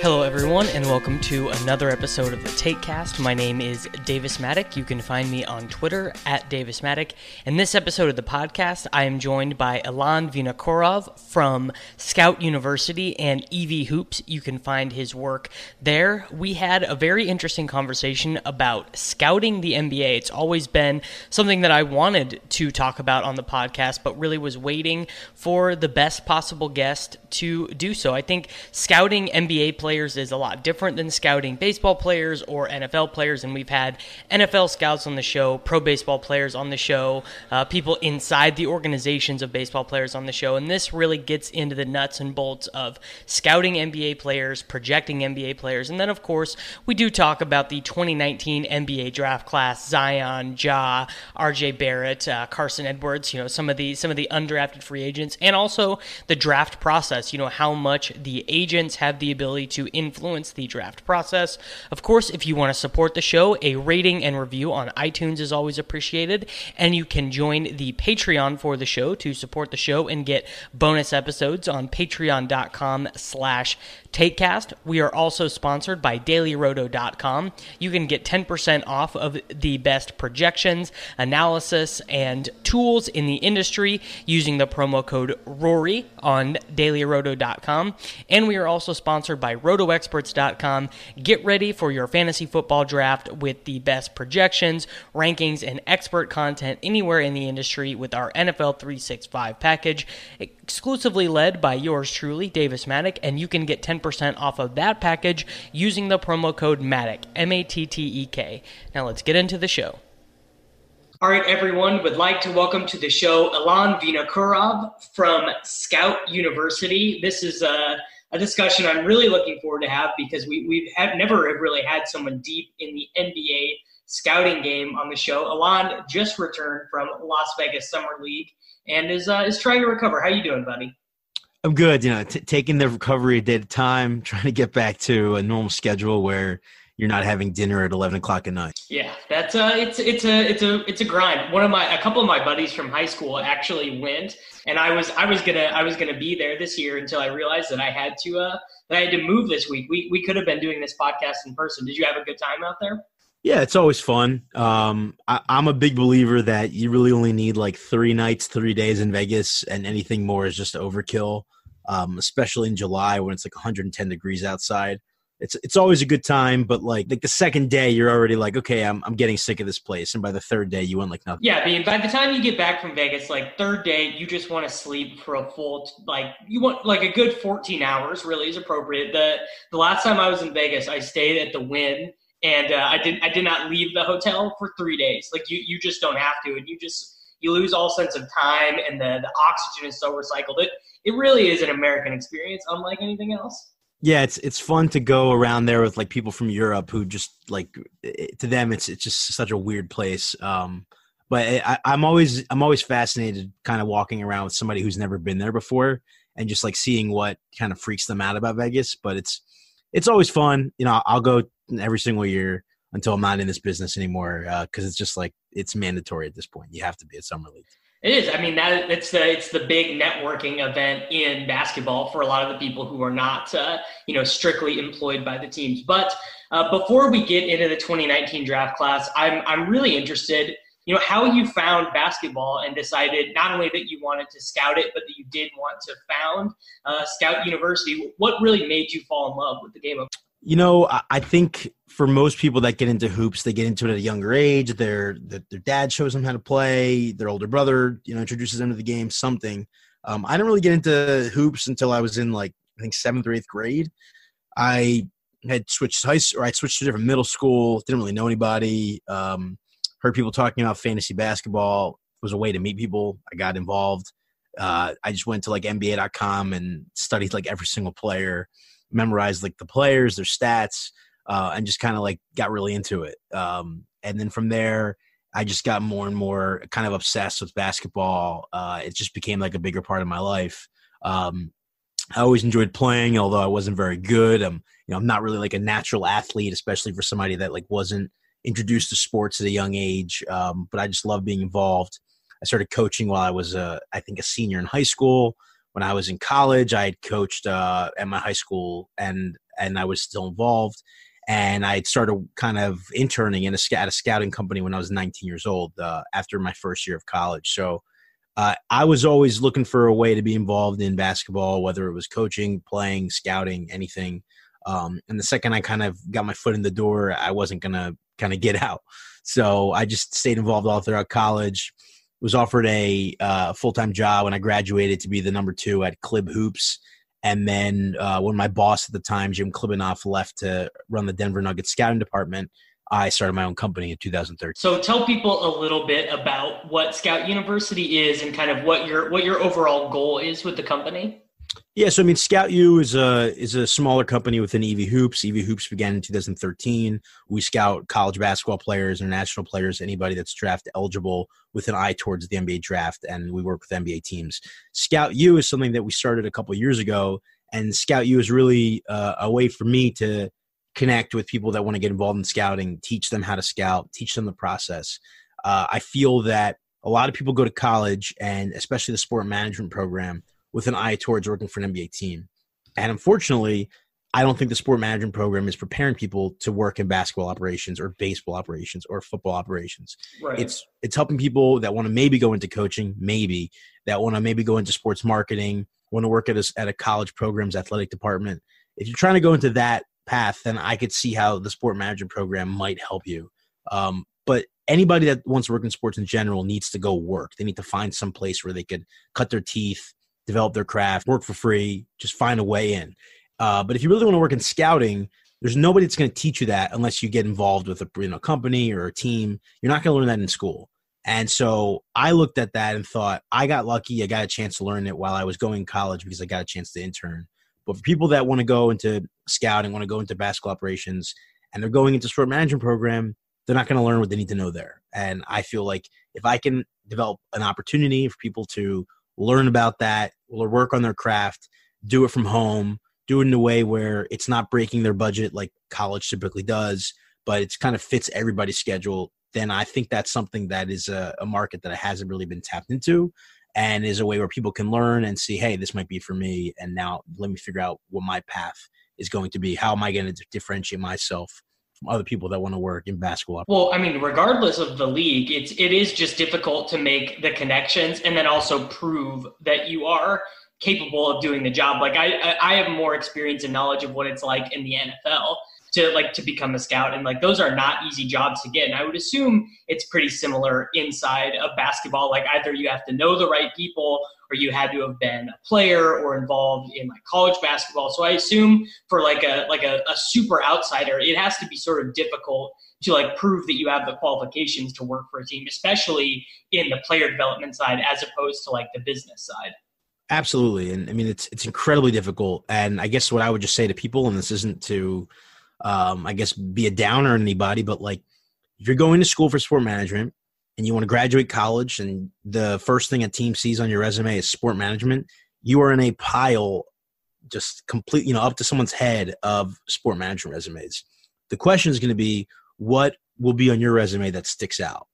Hello, everyone, and welcome to another episode of the Takecast. My name is Davis Mattek. You can find me on Twitter at Davis Mattek. In this episode of the podcast, I am joined by Ilan Vinokurov from Scout University and EV Hoops. You can find his work there. We had a very interesting conversation about scouting the NBA. It's always been something that I wanted to talk about on the podcast, but really was waiting for the best possible guest to do so. I think scouting NBA players players is a lot different than scouting baseball players or NFL players. And we've had NFL scouts on the show, pro baseball players on the show, uh, people inside the organizations of baseball players on the show. And this really gets into the nuts and bolts of scouting NBA players, projecting NBA players. And then, of course, we do talk about the 2019 NBA draft class Zion, Ja, RJ Barrett, uh, Carson Edwards, you know, some of the some of the undrafted free agents, and also the draft process, you know, how much the agents have the ability to to influence the draft process. Of course, if you want to support the show, a rating and review on iTunes is always appreciated, and you can join the Patreon for the show to support the show and get bonus episodes on patreon.com slash Takecast. We are also sponsored by dailyroto.com. You can get 10% off of the best projections, analysis, and tools in the industry using the promo code RORY on dailyroto.com. And we are also sponsored by rotoexperts.com. Get ready for your fantasy football draft with the best projections, rankings, and expert content anywhere in the industry with our NFL 365 package, exclusively led by yours truly, Davis Mattek, and you can get 10% off of that package using the promo code MATTEK, M A T T E K. Now let's get into the show. All right, everyone, would like to welcome to the show Ilan Vinokurov from Scout University. This is a, a, discussion I'm really looking forward to have because we, we've have never really had someone deep in the NBA scouting game on the show. Alon just returned from Las Vegas Summer League and is uh, is trying to recover. How you doing, buddy? I'm good. You know, t- taking the recovery a day at a time, trying to get back to a normal schedule where you're not having dinner at 11 o'clock at night. Yeah, that's uh, it's it's a it's a it's a grind. One of my a couple of my buddies from high school actually went, and I was I was gonna I was gonna be there this year until I realized that I had to uh that I had to move this week. We we could have been doing this podcast in person. Did you have a good time out there? Yeah, it's always fun. Um, I, am a big believer that you really only need like three nights, three days in Vegas, and anything more is just overkill. Um, especially in July when it's like 110 degrees outside. It's it's always a good time, but like like the second day, you're already like, okay, I'm I'm getting sick of this place, and by the third day, you want like nothing. Yeah, I mean, by the time you get back from Vegas, like third day, you just want to sleep for a full like you want like a good 14 hours. Really is appropriate. The the last time I was in Vegas, I stayed at the Wynn and uh, I didn't I did not leave the hotel for three days. Like you you just don't have to, and you just you lose all sense of time, and the the oxygen is so recycled. It it really is an American experience, unlike anything else. Yeah, it's it's fun to go around there with like people from Europe who just like to them it's it's just such a weird place. Um, but I, I'm always I'm always fascinated, kind of walking around with somebody who's never been there before, and just like seeing what kind of freaks them out about Vegas. But it's it's always fun. You know, I'll go every single year until I'm not in this business anymore because uh, it's just like it's mandatory at this point. You have to be at summer league. It is. I mean, that it's the it's the big networking event in basketball for a lot of the people who are not uh, you know strictly employed by the teams. But uh, before we get into the 2019 draft class, I'm I'm really interested. You know how you found basketball and decided not only that you wanted to scout it, but that you did want to found uh, Scout University. What really made you fall in love with the game of you know, I think for most people that get into hoops, they get into it at a younger age. Their their, their dad shows them how to play. Their older brother, you know, introduces them to the game. Something. Um, I didn't really get into hoops until I was in like I think seventh or eighth grade. I had switched high or I switched to different middle school. Didn't really know anybody. Um, heard people talking about fantasy basketball. It was a way to meet people. I got involved. Uh, I just went to like NBA.com and studied like every single player memorized like the players, their stats. uh, and just kind of like got really into it. Um, and then from there, I just got more and more kind of obsessed with basketball. Uh, it just became like a bigger part of my life. Um, I always enjoyed playing, although I wasn't very good. I'm, you know, I'm not really like a natural athlete, especially for somebody that like wasn't introduced to sports at a young age. Um, but I just love being involved. I started coaching while I was, uh, I think, a senior in high school. When I was in college, I had coached uh, at my high school, and and I was still involved. And I had started kind of interning in a, at a scouting company when I was 19 years old uh, after my first year of college. So uh, I was always looking for a way to be involved in basketball, whether it was coaching, playing, scouting, anything. Um, and the second I kind of got my foot in the door, I wasn't gonna kind of get out. So I just stayed involved all throughout college. Was offered a uh, full time job when I graduated to be the number two at Clib Hoops. And then uh, when my boss at the time, Jim Klibanoff, left to run the Denver Nuggets scouting department, I started my own company in 2013. So tell people a little bit about what Scout University is and kind of what your what your overall goal is with the company. Yeah, so I mean, Scout U is a is a smaller company within EV Hoops. EV Hoops began in 2013. We scout college basketball players, international players, anybody that's draft eligible with an eye towards the NBA draft, and we work with NBA teams. Scout U is something that we started a couple years ago, and Scout U is really uh, a way for me to connect with people that want to get involved in scouting, teach them how to scout, teach them the process. Uh, I feel that a lot of people go to college, and especially the sport management program with an eye towards working for an NBA team. And unfortunately, I don't think the sport management program is preparing people to work in basketball operations or baseball operations or football operations. Right. It's it's helping people that want to maybe go into coaching, maybe that want to maybe go into sports marketing, want to work at a, at a college program's athletic department. If you're trying to go into that path, then I could see how the sport management program might help you. Um, but anybody that wants to work in sports in general needs to go work. They need to find some place where they could cut their teeth, develop their craft, work for free, just find a way in. Uh, but if you really want to work in scouting, there's nobody that's going to teach you that unless you get involved with a you know, company or a team. You're not going to learn that in school. And so I looked at that and thought, I got lucky. I got a chance to learn it while I was going to college because I got a chance to intern. But for people that want to go into scouting, want to go into basketball operations, and they're going into sport management program, they're not going to learn what they need to know there. And I feel like if I can develop an opportunity for people to learn about that, or work on their craft, do it from home, do it in a way where it's not breaking their budget like college typically does, but it's kind of fits everybody's schedule, then I think that's something that is a, a market that hasn't really been tapped into and is a way where people can learn and see, hey, this might be for me. And now let me figure out what my path is going to be. How am I going to differentiate myself from other people that want to work in basketball. Well, I mean, regardless of the league, it's it is just difficult to make the connections and then also prove that you are capable of doing the job. Like I I have more experience and knowledge of what it's like in the NFL to like to become a scout and like those are not easy jobs to get and i would assume it's pretty similar inside of basketball like either you have to know the right people or you had to have been a player or involved in like college basketball. So i assume for like a like a, a super outsider it has to be sort of difficult to like prove that you have the qualifications to work for a team especially in the player development side as opposed to like the business side. Absolutely. And i mean it's it's incredibly difficult. And i guess what i would just say to people and this isn't to um, I guess, be a downer on anybody, but like if you're going to school for sport management and you want to graduate college and the first thing a team sees on your resume is sport management, you are in a pile just complete, you know, up to someone's head of sport management resumes. The question is going to be what will be on your resume that sticks out.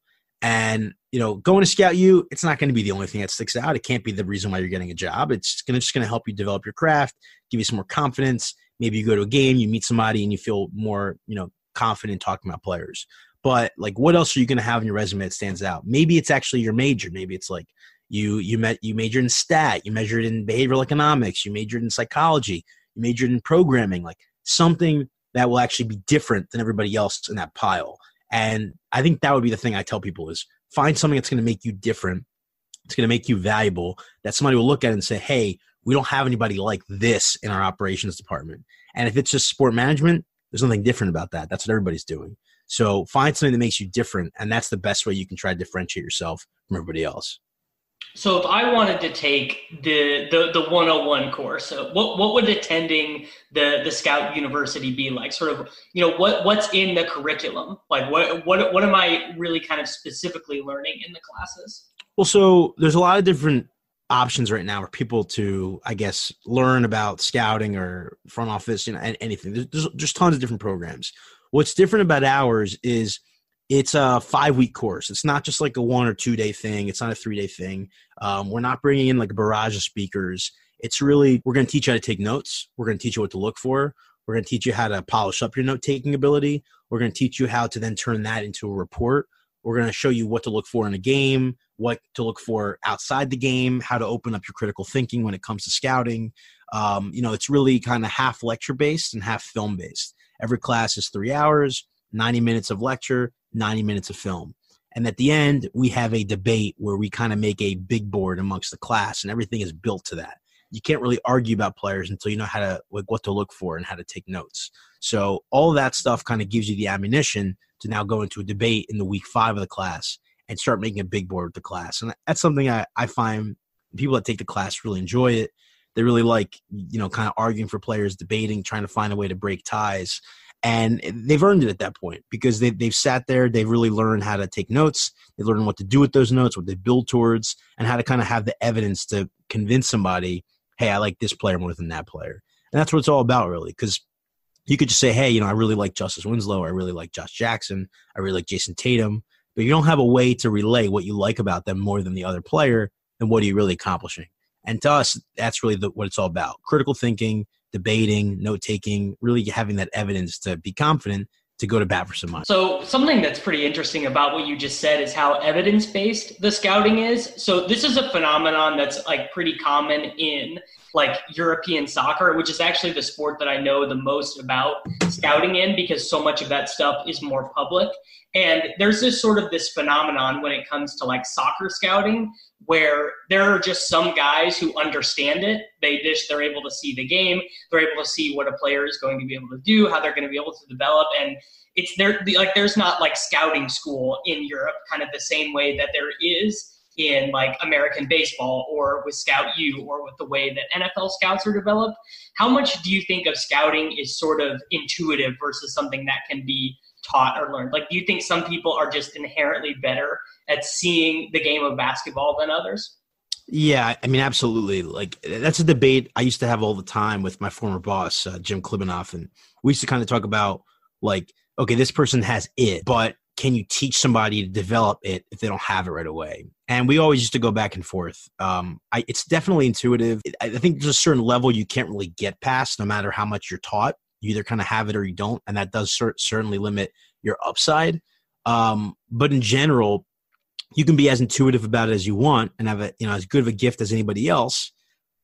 And you know, going to Scout you, it's not going to be the only thing that sticks out. It can't be the reason why you're getting a job. It's going to just going to help you develop your craft, give you some more confidence, maybe you go to a game, you meet somebody, and you feel more, you know, confident talking about players. But like, what else are you going to have in your resume that stands out? Maybe it's actually your major. Maybe it's like you you met you majored in stat, you majored in behavioral economics, you majored in psychology, you majored in programming. Like something that will actually be different than everybody else in that pile. And I think that would be the thing I tell people is find something that's going to make you different. It's going to make you valuable. That somebody will look at and say, "Hey, we don't have anybody like this in our operations department. And if it's just sport management, there's nothing different about that. That's what everybody's doing. So find something that makes you different, and that's the best way you can try to differentiate yourself from everybody else. So if I wanted to take the the the 101 course, what what would attending the the Scout University be like? Sort of, you know, what what's in the curriculum? Like what what what am I really kind of specifically learning in the classes? Well, so there's a lot of different options right now for people to, I guess, learn about scouting or front office, you know, anything. There's, there's just tons of different programs. What's different about ours is it's a five week course. It's not just like a one or two day thing. It's not a three day thing. Um, we're not bringing in like a barrage of speakers. It's really, we're going to teach you how to take notes. We're going to teach you what to look for. We're going to teach you how to polish up your note taking ability. We're going to teach you how to then turn that into a report. We're going to show you what to look for in a game, what to look for outside the game, how to open up your critical thinking when it comes to scouting. Um, you know, it's really kind of half lecture based and half film based. Every class is three hours, 90 minutes of lecture, 90 minutes of film. And at the end, we have a debate where we kind of make a big board amongst the class, and everything is built to that. You can't really argue about players until you know how to like what to look for and how to take notes. So all that stuff kind of gives you the ammunition to now go into a debate in the week five of the class and start making a big board with the class. And that's something I, I find people that take the class really enjoy it. They really like, you know, kind of arguing for players, debating, trying to find a way to break ties. And they've earned it at that point because they, they've sat there they've really learned how to take notes they learn what to do with those notes what they build towards and how to kind of have the evidence to convince somebody hey i like this player more than that player. And that's what it's all about really because you could just say hey you know i really like justice winslow i really like josh jackson i really like Jayson tatum but you don't have a way to relay what you like about them more than the other player then what are you really accomplishing and to us that's really the, what it's all about critical thinking debating, note taking, really having that evidence to be confident to go to bat for someone. So something that's pretty interesting about what you just said is how evidence based the scouting is. So this is a phenomenon that's like pretty common in like European soccer, which is actually the sport that I know the most about scouting in because so much of that stuff is more public. And there's this sort of this phenomenon when it comes to like soccer scouting where there are just some guys who understand it. They just they're able to see the game. They're able to see what a player is going to be able to do, how they're going to be able to develop, and it's there. Like there's not like scouting school in Europe, kind of the same way that there is in like American baseball or with Scout U or with the way that NFL scouts are developed. How much do you think of scouting is sort of intuitive versus something that can be taught or learned? Like, do you think some people are just inherently better at seeing the game of basketball than others? Yeah, I mean, absolutely. Like that's a debate I used to have all the time with my former boss, uh, Jim Klibanoff, and we used to kind of talk about like, okay, this person has it, but can you teach somebody to develop it if they don't have it right away? And we always used to go back and forth. Um, I, it's definitely intuitive. I think there's a certain level you can't really get past, no matter how much you're taught. You either kind of have it or you don't, and that does cer- certainly limit your upside. Um, but in general, you can be as intuitive about it as you want and have a you know as good of a gift as anybody else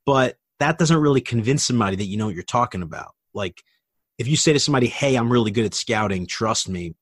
but that doesn't really convince somebody that you know what you're talking about like if you say to somebody hey i'm really good at scouting trust me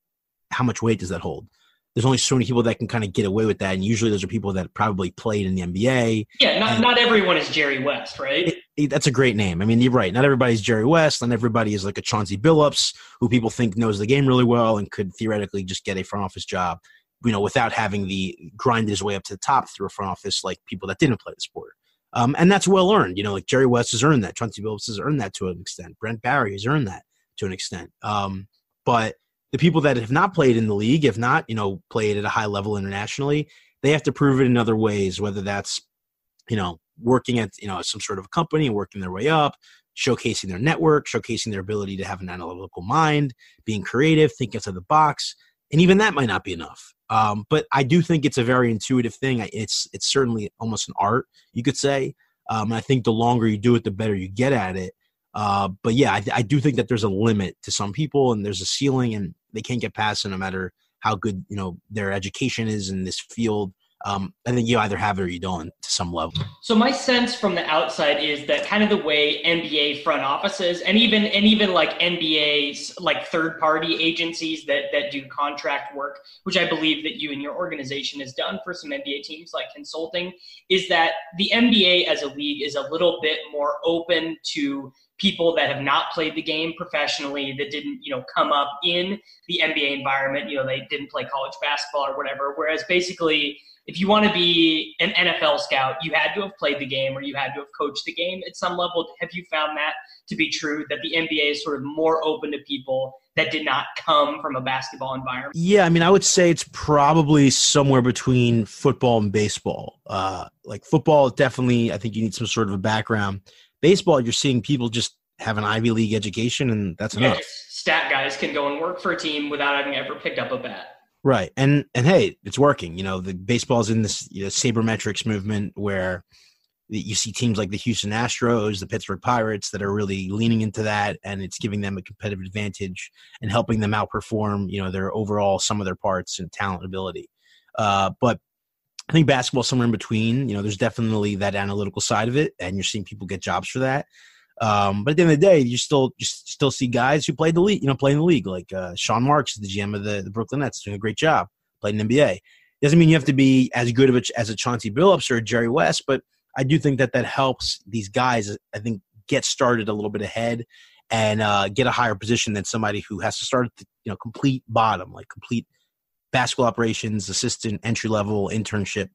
how much weight does that hold there's only so many people that can kind of get away with that and usually those are people that probably played in the nba yeah not, not everyone is jerry west right it, it, that's a great name i mean you're right not everybody's jerry west and everybody is like a chauncey billups who people think knows the game really well and could theoretically just get a front office job you know, without having the grind his way up to the top through a front office like people that didn't play the sport. Um, and that's well earned. You know, like Jerry West has earned that. Chauncey Billups has earned that to an extent. Brent Barry has earned that to an extent. Um, but the people that have not played in the league, if not, you know, played at a high level internationally, they have to prove it in other ways, whether that's, you know, working at, you know, some sort of a company, working their way up, showcasing their network, showcasing their ability to have an analytical mind, being creative, think outside the box. And even that might not be enough. Um, but I do think it's a very intuitive thing. It's it's certainly almost an art, you could say. Um, I think the longer you do it, the better you get at it. Uh, but yeah, I, I, do think that there's a limit to some people, and there's a ceiling, and they can't get past it no matter how good you know their education is in this field um, I think you either have it or you don't to some level. So my sense from the outside is that kind of the way NBA front offices and even and even like NBA's like third party agencies that that do contract work, which I believe that you and your organization has done for some NBA teams like consulting, is that the NBA as a league is a little bit more open to people that have not played the game professionally that didn't you know come up in the nba environment you know they didn't play college basketball or whatever whereas basically if you want to be an NFL scout, you had to have played the game or you had to have coached the game at some level. Have you found that to be true that the NBA is sort of more open to people that did not come from a basketball environment? Yeah, I mean, I would say it's probably somewhere between football and baseball. Uh, like football, definitely, I think you need some sort of a background. Baseball, you're seeing people just have an Ivy League education, and that's yeah, enough. Stat guys can go and work for a team without having ever picked up a bat. Right. And and hey, it's working. You know, the baseball's in this you know, sabermetrics movement where you see teams like the Houston Astros, the Pittsburgh Pirates that are really leaning into that and it's giving them a competitive advantage and helping them outperform, you know, their overall some of their parts and talent ability. Uh, but I think basketball somewhere in between. You know, there's definitely that analytical side of it, and you're seeing people get jobs for that. Um, but at the end of the day, you still you still see guys who played the league, you know, playing the league. Like uh, Sean Marks, the GM of the, the Brooklyn Nets, doing a great job, played in NBA. Doesn't mean you have to be as good of a, as a Chauncey Billups or a Jerry West, but I do think that that helps these guys. I think get started a little bit ahead and uh, get a higher position than somebody who has to start at the you know complete bottom, like complete basketball operations, assistant, entry level, internship.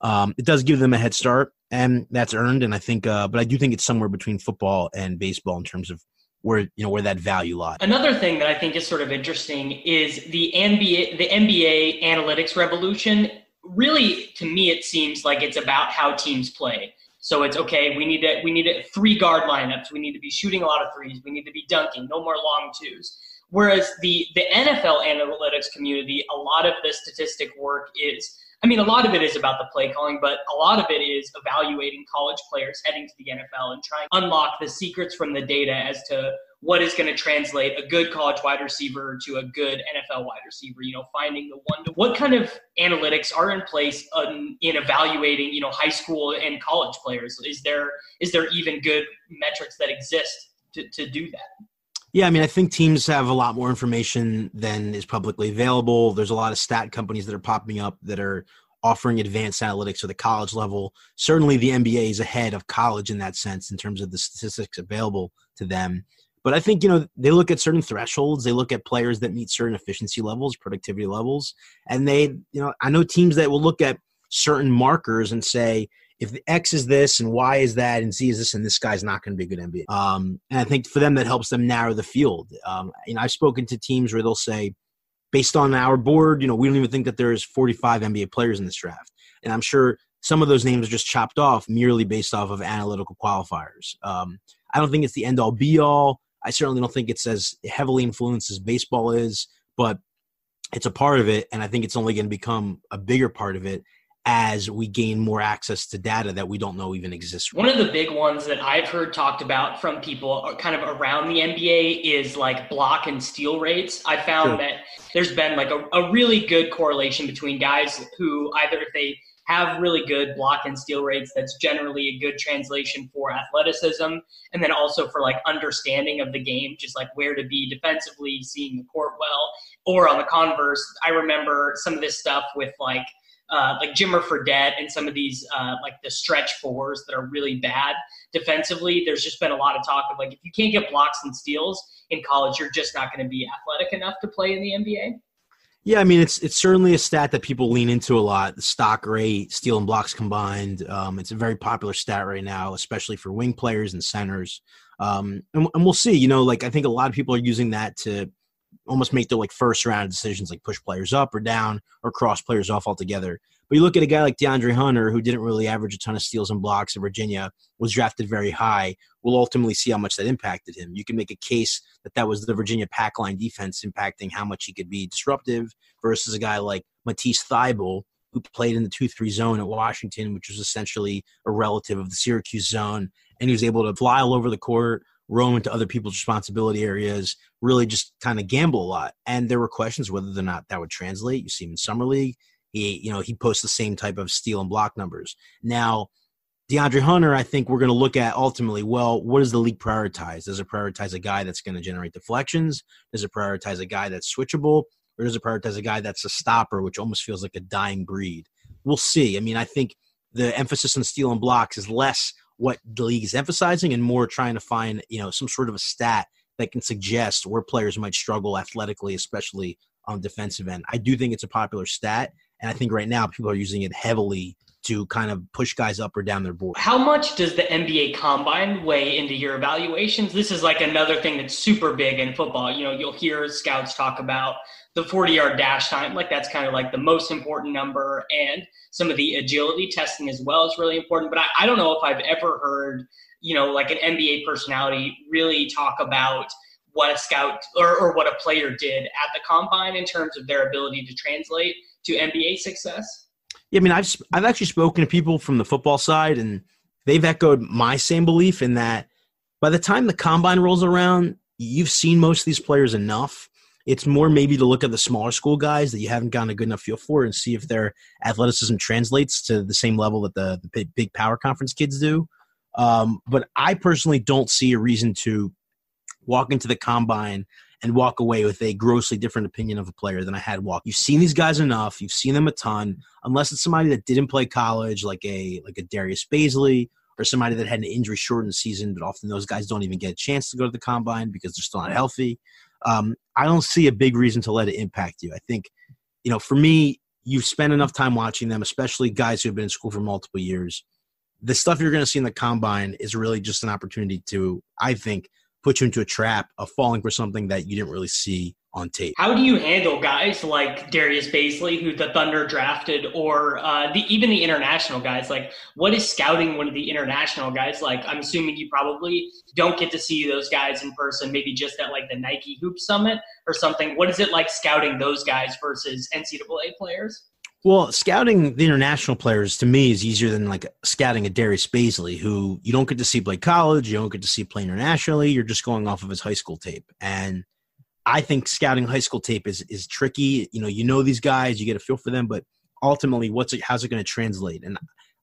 Um, it does give them a head start and that's earned. And I think, uh, but I do think it's somewhere between football and baseball in terms of where you know where that value lies. Another thing that I think is sort of interesting is the NBA, the NBA analytics revolution. Really, to me, it seems like it's about how teams play. So it's okay. We need to we need to, three guard lineups. We need to be shooting a lot of threes. We need to be dunking. No more long twos. Whereas the the NFL analytics community, a lot of the statistic work is I mean, a lot of it is about the play calling, but a lot of it is evaluating college players heading to the NFL and trying to unlock the secrets from the data as to what is going to translate a good college wide receiver to a good NFL wide receiver. You know, finding the one to what kind of analytics are in place in, in evaluating you know high school and college players. Is there is there even good metrics that exist to, to do that? Yeah, I mean, I think teams have a lot more information than is publicly available. There's a lot of stat companies that are popping up that are offering advanced analytics at the college level. Certainly, the NBA is ahead of college in that sense in terms of the statistics available to them. But I think, you know, they look at certain thresholds, they look at players that meet certain efficiency levels, productivity levels, and they, you know, I know teams that will look at certain markers and say, if the X is this and Y is that and Z is this and this guy's not going to be a good NBA. Um, and I think for them that helps them narrow the field. Um, you know, I've spoken to teams where they'll say, based on our board, you know, we don't even think that there's 45 NBA players in this draft. And I'm sure some of those names are just chopped off merely based off of analytical qualifiers. Um, I don't think it's the end all be all. I certainly don't think it's as heavily influenced as baseball is, but it's a part of it. And I think it's only going to become a bigger part of it as we gain more access to data that we don't know even exists. One of the big ones that I've heard talked about from people uh, kind of around the NBA is like block and steal rates. I found sure. that there's been like a, a really good correlation between guys who either if they have really good block and steal rates that's generally a good translation for athleticism and then also for like understanding of the game just like where to be defensively seeing the court well or on the converse i remember some of this stuff with like uh, like Jimmer Fredette and some of these uh, like the stretch fours that are really bad defensively. There's just been a lot of talk of like if you can't get blocks and steals in college, you're just not going to be athletic enough to play in the NBA. Yeah, I mean it's it's certainly a stat that people lean into a lot. The stock rate, steal and blocks combined. Um, it's a very popular stat right now, especially for wing players and centers. Um, and, and we'll see. You know, like I think a lot of people are using that to almost make their like first round decisions, like push players up or down or cross players off altogether. But you look at a guy like DeAndre Hunter, who didn't really average a ton of steals and blocks in Virginia, was drafted very high. We'll ultimately see how much that impacted him. You can make a case that that was the Virginia pack line defense impacting how much he could be disruptive versus a guy like Matisse Thybulle, who played in the 2 3 zone at Washington, which was essentially a relative of the Syracuse zone. And he was able to fly all over the court, roam into other people's responsibility areas, really just kind of gamble a lot. And there were questions whether or not that would translate. You see him in summer league. He, you know, he posts the same type of steal and block numbers. Now, DeAndre Hunter, I think we're going to look at ultimately, well, what does the league prioritize? Does it prioritize a guy that's going to generate deflections? Does it prioritize a guy that's switchable? Or does it prioritize a guy that's a stopper, which almost feels like a dying breed? We'll see. I mean, I think the emphasis on steal and blocks is less what the league is emphasizing and more trying to find you know some sort of a stat that can suggest where players might struggle athletically, especially on defensive end. I do think it's a popular stat, and I think right now people are using it heavily to kind of push guys up or down their board. How much does the NBA combine weigh into your evaluations? This is like another thing that's super big in football. You know, you'll hear scouts talk about the 40 yard dash time, like that's kind of like the most important number, and some of the agility testing as well is really important. But I, I don't know if I've ever heard, you know, like an NBA personality really talk about what a scout or, or what a player did at the combine in terms of their ability to translate to NBA success. Yeah, I mean, I've I've actually spoken to people from the football side, and they've echoed my same belief in that by the time the combine rolls around, you've seen most of these players enough. It's more maybe to look at the smaller school guys that you haven't gotten a good enough feel for and see if their athleticism translates to the same level that the, the big power conference kids do. Um, but I personally don't see a reason to walk into the combine and walk away with a grossly different opinion of a player than I had walk. You've seen these guys enough. You've seen them a ton. Unless it's somebody that didn't play college, like a like a Darius Bazley, or somebody that had an injury shortened season, but often those guys don't even get a chance to go to the combine because they're still not healthy. Um, I don't see a big reason to let it impact you. I think, you know, for me, you've spent enough time watching them, especially guys who have been in school for multiple years. The stuff you're going to see in the combine is really just an opportunity to, I think, put you into a trap of falling for something that you didn't really see on tape. How do you handle guys like Darius Bazley, who the Thunder drafted, or uh, the, even the international guys? Like, what is scouting one of the international guys like? I'm assuming you probably don't get to see those guys in person, maybe just at like the Nike Hoop Summit or something. What is it like scouting those guys versus NCAA players? Well, scouting the international players to me is easier than like scouting a Darius Bazley, who you don't get to see play college, you don't get to see play internationally. You're just going off of his high school tape, and I think scouting high school tape is is tricky. You know, you know these guys, you get a feel for them, but ultimately, what's it? How's it going to translate? And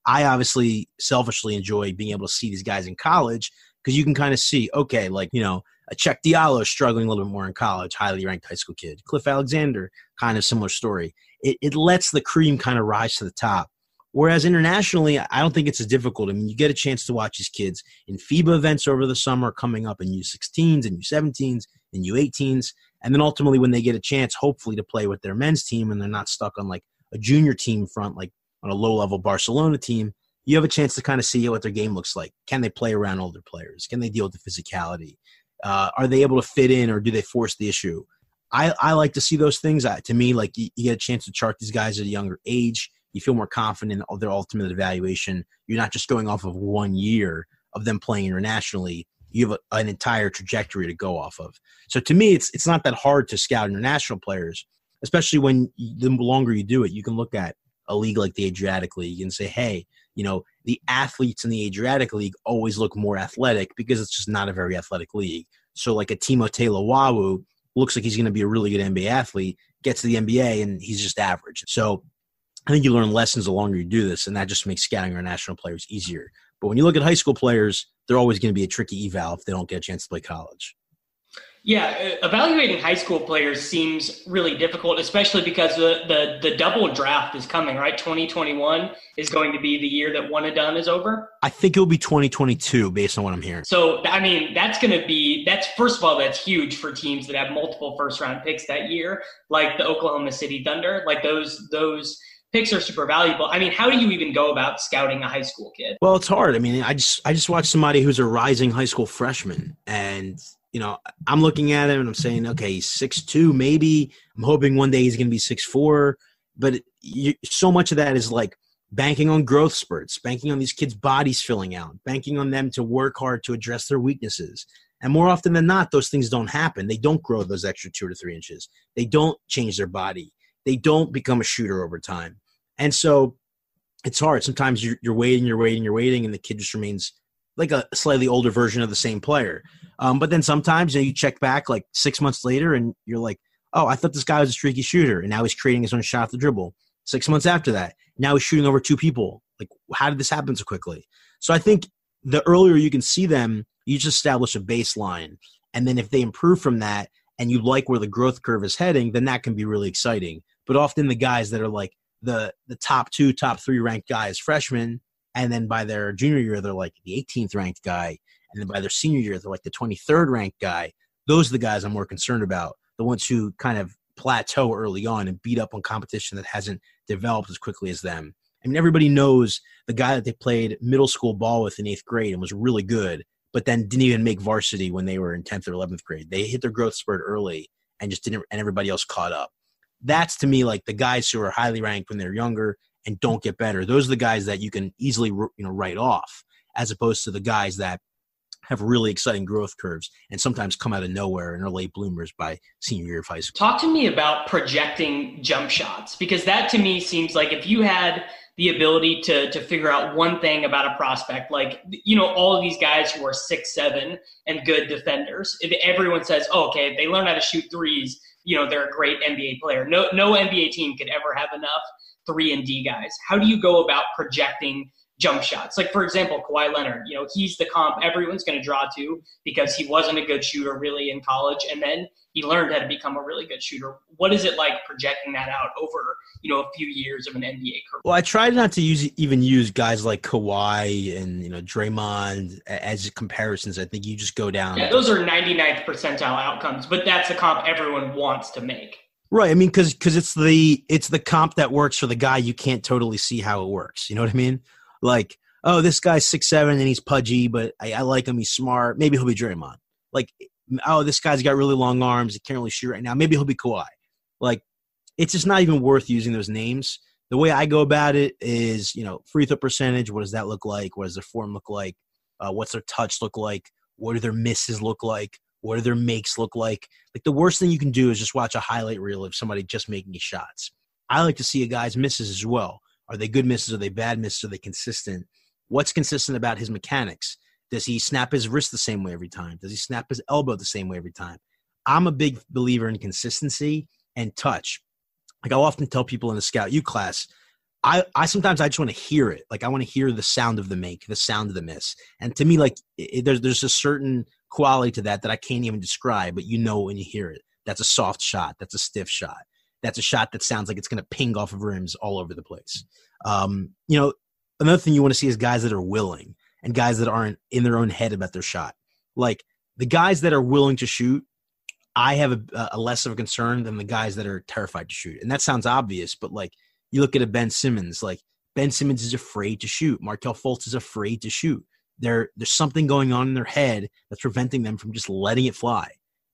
I obviously selfishly enjoy being able to see these guys in college because you can kind of see, okay, like you know, a Cheick Diallo struggling a little bit more in college, highly ranked high school kid. Cliff Alexander, kind of similar story it, it lets the cream kind of rise to the top. Whereas internationally, I don't think it's as difficult. I mean, you get a chance to watch these kids in FIBA events over the summer coming up in U16s and U17s and U18s. And then ultimately, when they get a chance, hopefully, to play with their men's team and they're not stuck on like a junior team front, like on a low level Barcelona team, you have a chance to kind of see what their game looks like. Can they play around older players? Can they deal with the physicality? Uh, are they able to fit in or do they force the issue? I, I like to see those things. Uh, to me, like you, you, get a chance to chart these guys at a younger age. You feel more confident in their ultimate evaluation. You're not just going off of one year of them playing internationally. You have a, an entire trajectory to go off of. So to me, it's it's not that hard to scout international players, especially when the longer you do it, you can look at a league like the Adriatic League and say, hey, you know, the athletes in the Adriatic League always look more athletic because it's just not a very athletic league. So like a Timothé Luwawu looks like he's going to be a really good NBA athlete, gets to the NBA and he's just average. So I think you learn lessons the longer you do this, and that just makes scouting our national players easier. But when you look at high school players, they're always going to be a tricky eval if they don't get a chance to play college. Yeah, uh, evaluating high school players seems really difficult, especially because the, the, the double draft is coming, right? 2021 is going to be the year that one and done is over. I think it'll be 2022 based on what I'm hearing. So, I mean, that's going to be, that's first of all, that's huge for teams that have multiple first round picks that year, like the Oklahoma City Thunder. Like those, those, picks are super valuable. I mean, how do you even go about scouting a high school kid? Well, it's hard. I mean, I just I just watched somebody who's a rising high school freshman, and you know, I'm looking at him and I'm saying, okay, he's six two, maybe. I'm hoping one day he's going to be six four. But you, so much of that is like banking on growth spurts, banking on these kids' bodies filling out, banking on them to work hard to address their weaknesses. And more often than not, those things don't happen. They don't grow those extra two to three inches. They don't change their body. They don't become a shooter over time. And so it's hard. Sometimes you're, you're waiting, you're waiting, you're waiting, and the kid just remains like a slightly older version of the same player. Um, but then sometimes you, know, you check back like six months later and you're like, oh, I thought this guy was a streaky shooter, and now he's creating his own shot off the dribble. Six months after that, now he's shooting over two people. Like, how did this happen so quickly? So I think the earlier you can see them, you just establish a baseline, and then if they improve from that, and you like where the growth curve is heading, then that can be really exciting. But often the guys that are like the the top two, top three ranked guys, freshmen, and then by their junior year they're like the 18th ranked guy, and then by their senior year they're like the 23rd ranked guy. Those are the guys I'm more concerned about. The ones who kind of plateau early on and beat up on competition that hasn't developed as quickly as them. I mean, everybody knows the guy that they played middle school ball with in eighth grade and was really good, but then didn't even make varsity when they were in 10th or 11th grade. They hit their growth spurt early and just didn't, and everybody else caught up. That's to me like the guys who are highly ranked when they're younger and don't get better. Those are the guys that you can easily, you know, write off as opposed to the guys that have really exciting growth curves and sometimes come out of nowhere and are late bloomers by senior year of high school. Talk to me about projecting jump shots because that to me seems like if you had the ability to to figure out one thing about a prospect, like you know all of these guys who are six seven and good defenders, if everyone says, oh, okay, if they learn how to shoot threes, you know they're a great NBA player. No no NBA team could ever have enough three and D guys. How do you go about projecting jump shots. Like for example, Kawhi Leonard, you know, he's the comp everyone's going to draw to because he wasn't a good shooter really in college, and then he learned how to become a really good shooter. What is it like projecting that out over you know a few years of an NBA career? Well, I tried not to use even use guys like Kawhi and you know Draymond as comparisons. I think you just go down. Yeah, those are 99th percentile outcomes, but that's a comp everyone wants to make. Right. I mean, because because it's the it's the comp that works for the guy you can't totally see how it works. You know what I mean? Like, oh, this guy's six seven and he's pudgy, but I, I like him. He's smart. Maybe he'll be Draymond. Like, oh, this guy's got really long arms. He can't really shoot right now. Maybe he'll be Kawhi. Like, it's just not even worth using those names. The way I go about it is, you know, free throw percentage. What does that look like? What does their form look like? Uh, what's their touch look like? What do their misses look like? What do their makes look like? Like the worst thing you can do is just watch a highlight reel of somebody just making shots. I like to see a guy's misses as well. Are they good misses? Are they bad misses? Are they consistent? What's consistent about his mechanics? Does he snap his wrist the same way every time? Does he snap his elbow the same way every time? I'm a big believer in consistency and touch. Like I'll often tell people in the Scout U class, I, I sometimes I just want to hear it. Like I want to hear the sound of the make, the sound of the miss. And to me, like it, there's there's a certain quality to that that I can't even describe, but you know when you hear it. That's a soft shot. That's a stiff shot that's a shot that sounds like it's going to ping off of rims all over the place. Um, you know, another thing you want to see is guys that are willing and guys that aren't in their own head about their shot. Like the guys that are willing to shoot, I have a, a less of a concern than the guys that are terrified to shoot. And that sounds obvious, but like you look at a Ben Simmons, like Ben Simmons is afraid to shoot. Markelle Fultz is afraid to shoot. There, there's something going on in their head that's preventing them from just letting it fly.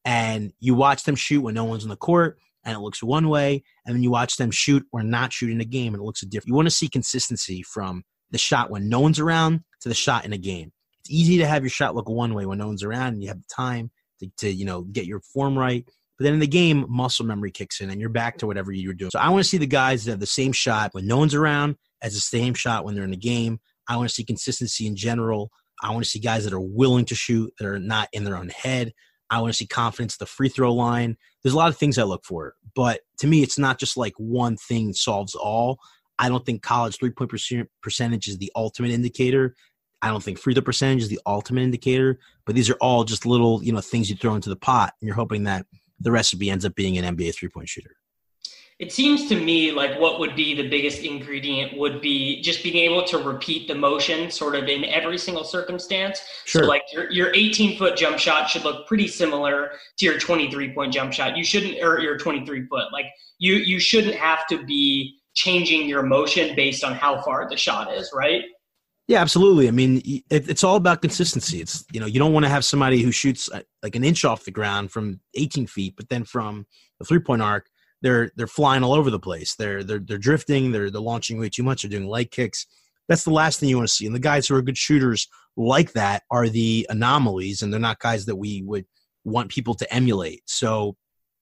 And you watch them shoot when no one's on the court and it looks one way, and then you watch them shoot or not shoot in a game and it looks different. You want to see consistency from the shot when no one's around to the shot in a game. It's easy to have your shot look one way when no one's around and you have the time to, to you know get your form right. But then in the game, muscle memory kicks in and you're back to whatever you were doing. So I want to see the guys that have the same shot when no one's around as the same shot when they're in the game. I want to see consistency in general. I want to see guys that are willing to shoot, that are not in their own head. I want to see confidence, the free throw line. There's a lot of things I look for, but to me, it's not just like one thing solves all. I don't think college three point percentage is the ultimate indicator. I don't think free throw percentage is the ultimate indicator, but these are all just little, you know, things you throw into the pot, and you're hoping that the recipe ends up being an NBA three point shooter it seems to me like what would be the biggest ingredient would be just being able to repeat the motion sort of in every single circumstance. Sure. So like your, your 18 foot jump shot should look pretty similar to your 23 point jump shot. You shouldn't, or your 23 foot, like you, you shouldn't have to be changing your motion based on how far the shot is, right? Yeah, absolutely. I mean, it, it's all about consistency. It's you know you don't want to have somebody who shoots uh, like an inch off the ground from 18 feet, but then from the three point arc they're they're flying all over the place. They're they're they're drifting. They're they're launching way too much. They're doing light kicks. That's the last thing you want to see. And the guys who are good shooters like that are the anomalies, and they're not guys that we would want people to emulate. So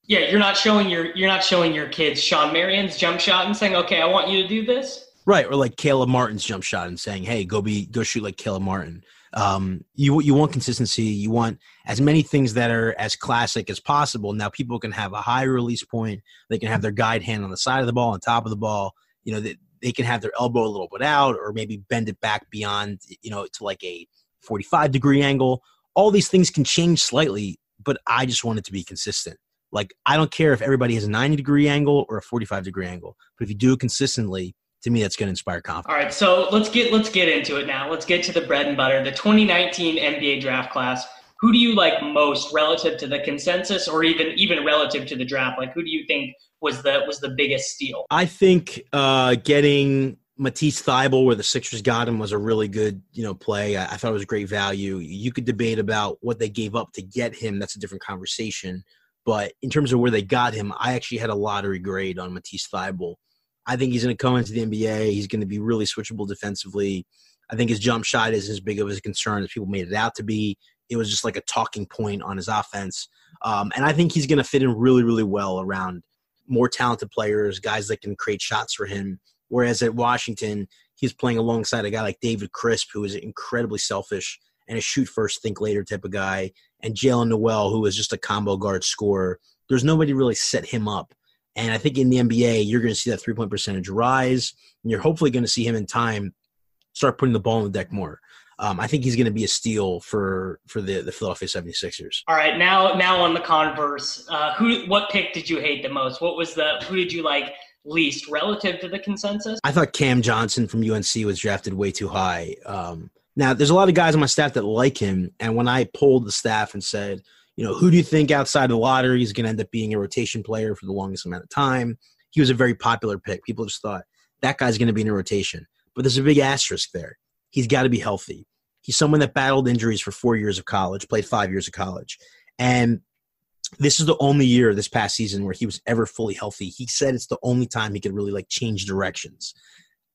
yeah, you're not showing your you're not showing your kids Shawn Marion's jump shot and saying, okay, I want you to do this. Right, or like Caleb Martin's jump shot and saying, hey, go be go shoot like Caleb Martin. Um, you you want consistency. You want as many things that are as classic as possible. Now people can have a high release point. They can have their guide hand on the side of the ball, on top of the ball. You know, they, they can have their elbow a little bit out, or maybe bend it back beyond, you know, to like a 45 degree angle. All these things can change slightly, but I just want it to be consistent. Like I don't care if everybody has a 90 degree angle or a 45 degree angle, but if you do it consistently, to me, that's going to inspire confidence. All right, so let's get let's get into it now. Let's get to the bread and butter. The 2019 NBA draft class. Who do you like most relative to the consensus, or even even relative to the draft? Like, who do you think was the was the biggest steal? I think uh, getting Matisse Thybulle, where the Sixers got him, was a really good, you know, play. I, I, thought it was great value. You could debate about what they gave up to get him. That's a different conversation. But in terms of where they got him, I actually had a lottery grade on Matisse Thybulle. I think he's going to come into the NBA. He's going to be really switchable defensively. I think his jump shot is as big of a concern as people made it out to be. It was just like a talking point on his offense. Um, and I think he's going to fit in really, really well around more talented players, guys that can create shots for him. Whereas at Washington, he's playing alongside a guy like David Crisp, who is incredibly selfish and a shoot first, think later type of guy, and Jaylen Nowell, who is just a combo guard scorer. There's nobody really set him up. And I think in the NBA, you're going to see that three point percentage rise, and you're hopefully going to see him in time start putting the ball on the deck more. Um, I think he's going to be a steal for for the, the Philadelphia 76ers. All right, now now on the converse, uh, who what pick did you hate the most? What was the who did you like least relative to the consensus? I thought Cam Johnson from UNC was drafted way too high. Um, now, there's a lot of guys on my staff that like him, and when I polled the staff and said, you know, who do you think outside the lottery is going to end up being a rotation player for the longest amount of time? He was a very popular pick. People just thought that guy's going to be in a rotation. But there's a big asterisk there. He's got to be healthy. He's someone that battled injuries for four years of college, played five years of college. And this is the only year this past season where he was ever fully healthy. He said it's the only time he could really like change directions.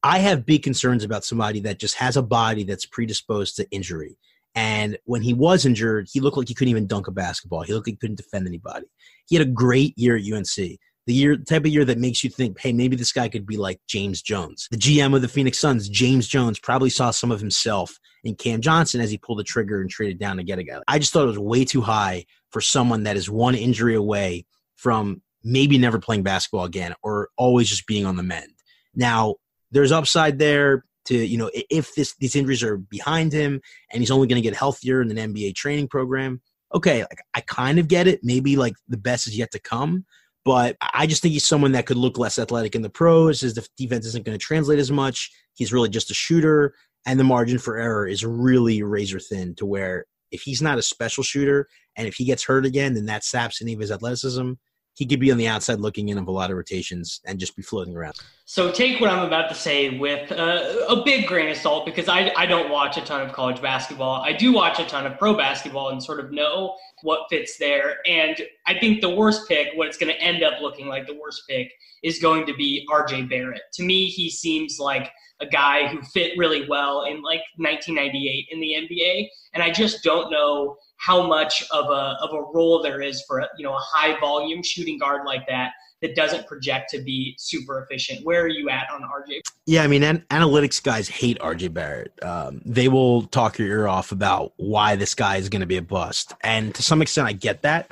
I have big concerns about somebody that just has a body that's predisposed to injury. And when he was injured, he looked like he couldn't even dunk a basketball. He looked like he couldn't defend anybody. He had a great year at UNC the year type of year that makes you think, hey, maybe this guy could be like James Jones. The GM of the Phoenix Suns, James Jones, probably saw some of himself in Cam Johnson as he pulled the trigger and traded down to get a guy. I just thought it was way too high for someone that is one injury away from maybe never playing basketball again or always just being on the mend. Now, there's upside there to, you know, if this these injuries are behind him and he's only going to get healthier in an NBA training program. Okay, like I kind of get it. Maybe like the best is yet to come but I just think he's someone that could look less athletic in the pros. His defense isn't going to translate as much. He's really just a shooter, and the margin for error is really razor thin to where if he's not a special shooter and if he gets hurt again, then that saps any of his athleticism he could be on the outside looking in of a lot of rotations and just be floating around. So take what I'm about to say with uh, a big grain of salt because I, I don't watch a ton of college basketball. I do watch a ton of pro basketball and sort of know what fits there. And I think the worst pick, what it's going to end up looking like the worst pick, is going to be RJ Barrett. To me, he seems like a guy who fit really well in like 1998 in the NBA. And I just don't know how much of a of a role there is for a, you know a high volume shooting guard like that that doesn't project to be super efficient. Where are you at on RJ? Yeah, I mean, an- analytics guys hate RJ Barrett. Um, they will talk your ear off about why this guy is going to be a bust, and to some extent, I get that.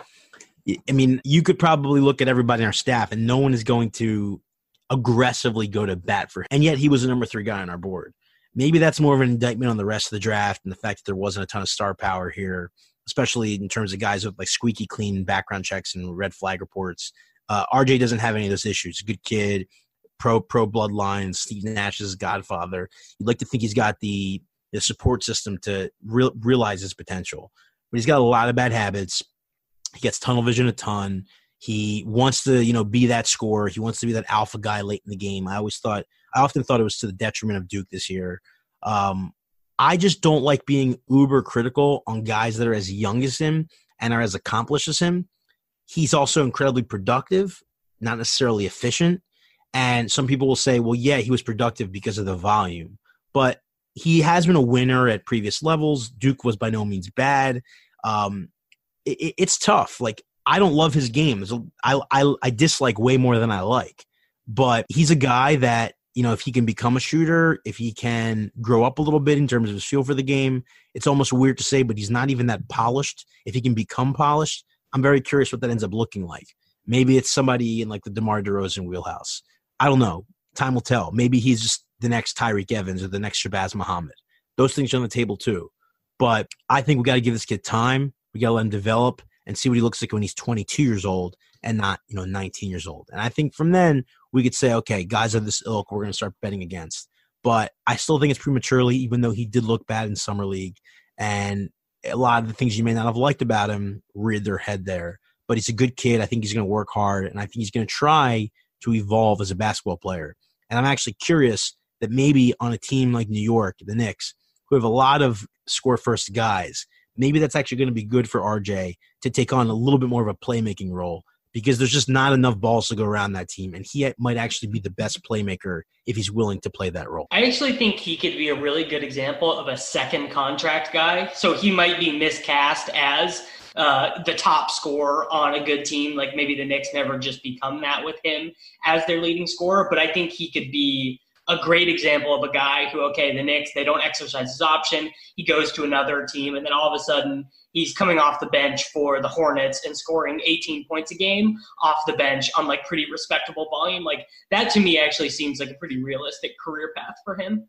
I mean, you could probably look at everybody on our staff, and no one is going to aggressively go to bat for him. And yet, he was the number three guy on our board. Maybe that's more of an indictment on the rest of the draft and the fact that there wasn't a ton of star power here especially in terms of guys with like squeaky clean background checks and red flag reports. Uh, RJ doesn't have any of those issues. Good kid, pro pro bloodline. Steve Nash's godfather. You'd like to think he's got the the support system to re- realize his potential, but he's got a lot of bad habits. He gets tunnel vision a ton. He wants to, you know, be that scorer. He wants to be that alpha guy late in the game. I always thought, I often thought it was to the detriment of Duke this year. Um, I just don't like being uber critical on guys that are as young as him and are as accomplished as him. He's also incredibly productive, not necessarily efficient. And some people will say, well, yeah, he was productive because of the volume. But he has been a winner at previous levels. Duke was by no means bad. Um, it, it's tough. Like, I don't love his game. I, I, I dislike way more than I like. But he's a guy that you know, if he can become a shooter, if he can grow up a little bit in terms of his feel for the game, it's almost weird to say, but he's not even that polished. If he can become polished, I'm very curious what that ends up looking like. Maybe it's somebody in like the DeMar DeRozan wheelhouse. I don't know. Time will tell. Maybe he's just the next Tyreke Evans or the next Shabazz Muhammad. Those things are on the table too. But I think we got to give this kid time. We got to let him develop and see what he looks like when he's 22 years old and not, you know, 19 years old. And I think from then we could say, okay, guys of this ilk, we're going to start betting against. But I still think it's prematurely, even though he did look bad in summer league, and a lot of the things you may not have liked about him reared their head there. But he's a good kid. I think he's going to work hard, and I think he's going to try to evolve as a basketball player. And I'm actually curious that maybe on a team like New York, the Knicks, who have a lot of score first guys, maybe that's actually going to be good for RJ to take on a little bit more of a playmaking role because there's just not enough balls to go around that team. And he might actually be the best playmaker if he's willing to play that role. I actually think he could be a really good example of a second contract guy. So he might be miscast as uh, the top scorer on a good team. Like maybe the Knicks never just become that with him as their leading scorer, but I think he could be a great example of a guy who, okay, the Knicks, they don't exercise his option. He goes to another team, and then all of a sudden he's coming off the bench for the Hornets and scoring 18 points a game off the bench on like pretty respectable volume. Like that to me actually seems like a pretty realistic career path for him.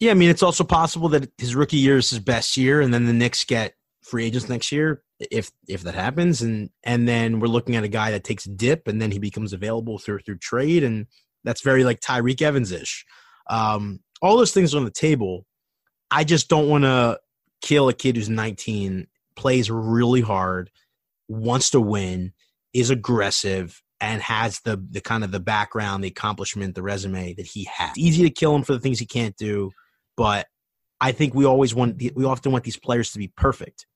Yeah, I mean, it's also possible that his rookie year is his best year, and then the Knicks get free agents next year if if that happens and and then we're looking at a guy that takes a dip and then he becomes available through through trade and that's very like Tyreke Evans ish. Um, all those things on the table. I just don't want to kill a kid who's 19, plays really hard, wants to win, is aggressive, and has the the kind of the background, the accomplishment, the resume that he has. It's easy to kill him for the things he can't do, but I think we always want we often want these players to be perfect.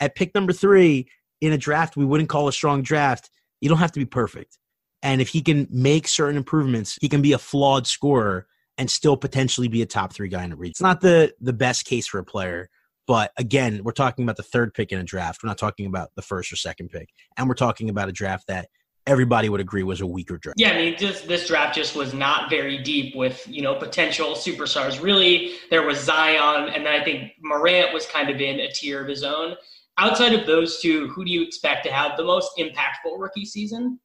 At pick number three in a draft we wouldn't call a strong draft, you don't have to be perfect. And if he can make certain improvements, he can be a flawed scorer and still potentially be a top three guy in the league. It's not the the best case for a player, but again, we're talking about the third pick in a draft. We're not talking about the first or second pick, and we're talking about a draft that everybody would agree was a weaker draft. Yeah, I mean, just this draft just was not very deep with you know potential superstars. Really, there was Zion, and then I think Morant was kind of in a tier of his own. Outside of those two, who do you expect to have the most impactful rookie season?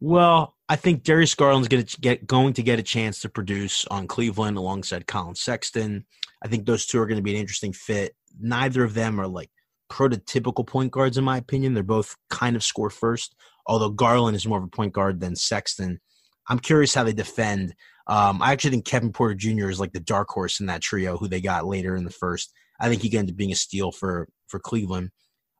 Well, I think Darius Garland's going to get going to get a chance to produce on Cleveland alongside Collin Sexton. I think those two are going to be an interesting fit. Neither of them are like prototypical point guards in my opinion. They're both kind of score first, although Garland is more of a point guard than Sexton. I'm curious how they defend. Um, I actually think Kevin Porter Jr. is like the dark horse in that trio who they got later in the first. I think he could end up being a steal for for Cleveland.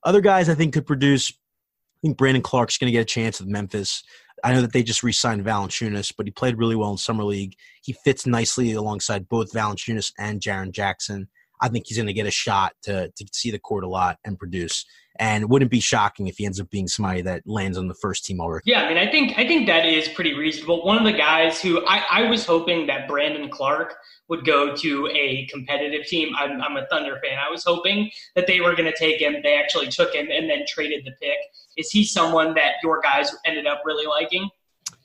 Other guys I think could produce. I think Brandon Clarke's going to get a chance with Memphis. I know that they just re-signed Valanciunas, but he played really well in summer league. He fits nicely alongside both Valanciunas and Jaren Jackson. I think he's going to get a shot to to see the court a lot and produce. And it wouldn't be shocking if he ends up being somebody that lands on the first team already. Yeah, I mean, I think I think that is pretty reasonable. One of the guys who I, I was hoping that Brandon Clarke would go to a competitive team. I'm, I'm a Thunder fan. I was hoping that they were going to take him. They actually took him and then traded the pick. Is he someone that your guys ended up really liking?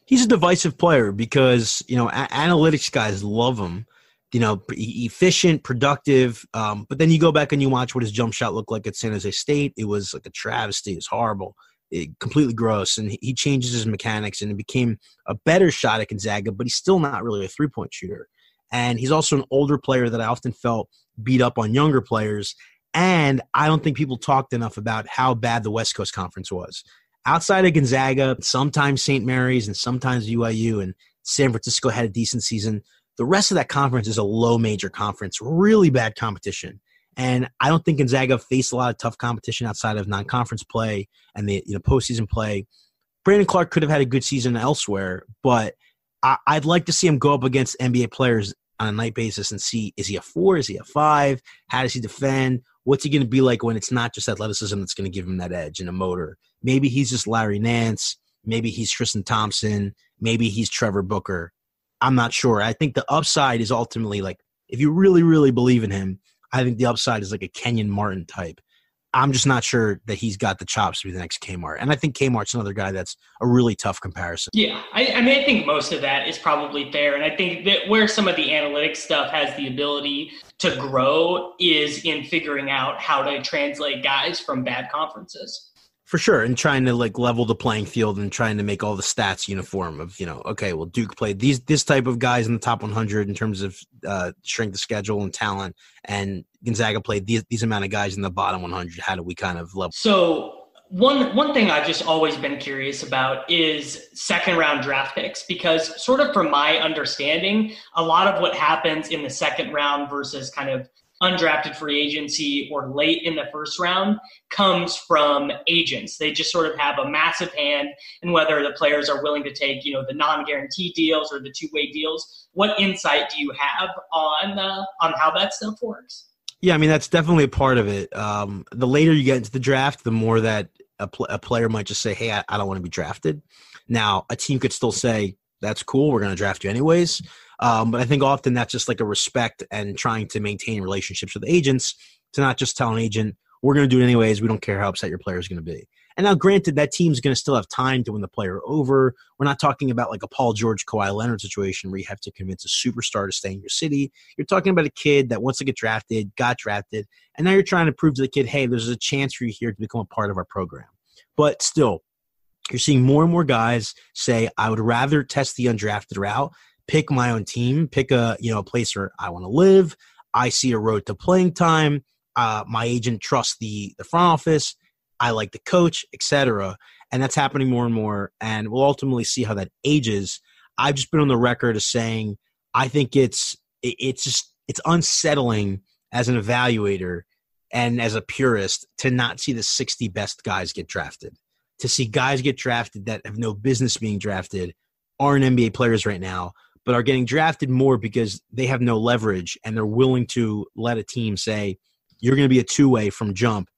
He's a divisive player because you know a- analytics guys love him you know, efficient, productive. Um, but then you go back and you watch what his jump shot looked like at San Jose State. It was like a travesty. It was horrible, it, completely gross. And he changes his mechanics and it became a better shot at Gonzaga, but he's still not really a three point shooter. And he's also an older player that I often felt beat up on younger players. And I don't think people talked enough about how bad the West Coast Conference was. Outside of Gonzaga, sometimes St. Mary's and sometimes BYU and San Francisco had a decent season. The rest of that conference is a low major conference, really bad competition. And I don't think Gonzaga faced a lot of tough competition outside of non-conference play and the you know postseason play. Brandon Clarke could have had a good season elsewhere, but I, would like to see him go up against NBA players on a night basis and see is he a four, is he a five, how does he defend, what's he going to be like when it's not just athleticism that's going to give him that edge and a motor. Maybe he's just Larry Nance, maybe he's Tristan Thompson, maybe he's Trevor Booker. I'm not sure. I think the upside is ultimately like if you really, really believe in him, I think the upside is like a Kenyon Martin type. I'm just not sure that he's got the chops to be the next Kmart. And I think Kmart's another guy that's a really tough comparison. Yeah. I, I, mean, I think most of that is probably fair. And I think that where some of the analytics stuff has the ability to grow is in figuring out how to translate guys from bad conferences for sure and trying to like level the playing field and trying to make all the stats uniform of you know okay well duke played these this type of guys in the top 100 in terms of uh, strength of schedule and talent and gonzaga played these, these amount of guys in the bottom 100 how do we kind of level so one one thing I've just always been curious about is second round draft picks because sort of from my understanding, a lot of what happens in the second round versus kind of undrafted free agency or late in the first round comes from agents. They just sort of have a massive hand in whether the players are willing to take, you know, the non-guaranteed deals or the two-way deals. What insight do you have on uh, on how that stuff works? Yeah, I mean that's definitely a part of it. Um, the later you get into the draft, the more that a, pl- a player might just say, "Hey, I, I don't want to be drafted." Now, a team could still say, "That's cool. We're going to draft you anyways." Um, but I think often that's just like a respect and trying to maintain relationships with agents to not just tell an agent, we're going to do it anyways. We don't care how upset your player is going to be. And now, granted, that team's going to still have time to win the player over. We're not talking about like a Paul George, Kawhi Leonard situation where you have to convince a superstar to stay in your city. You're talking about a kid that wants to get drafted, got drafted, and now you're trying to prove to the kid, hey, there's a chance for you here to become a part of our program. But still, you're seeing more and more guys say, I would rather test the undrafted route pick my own team, pick a you know a place where I want to live. I see a road to playing time. Uh, my agent trusts the the front office. I like the coach, etc. And that's happening more and more. And we'll ultimately see how that ages. I've just been on the record as saying I think it's it's just it's unsettling as an evaluator and as a purist to not see the 60 best guys get drafted. To see guys get drafted that have no business being drafted aren't NBA players right now but are getting drafted more because they have no leverage and they're willing to let a team say, you're going to be a two way from jump.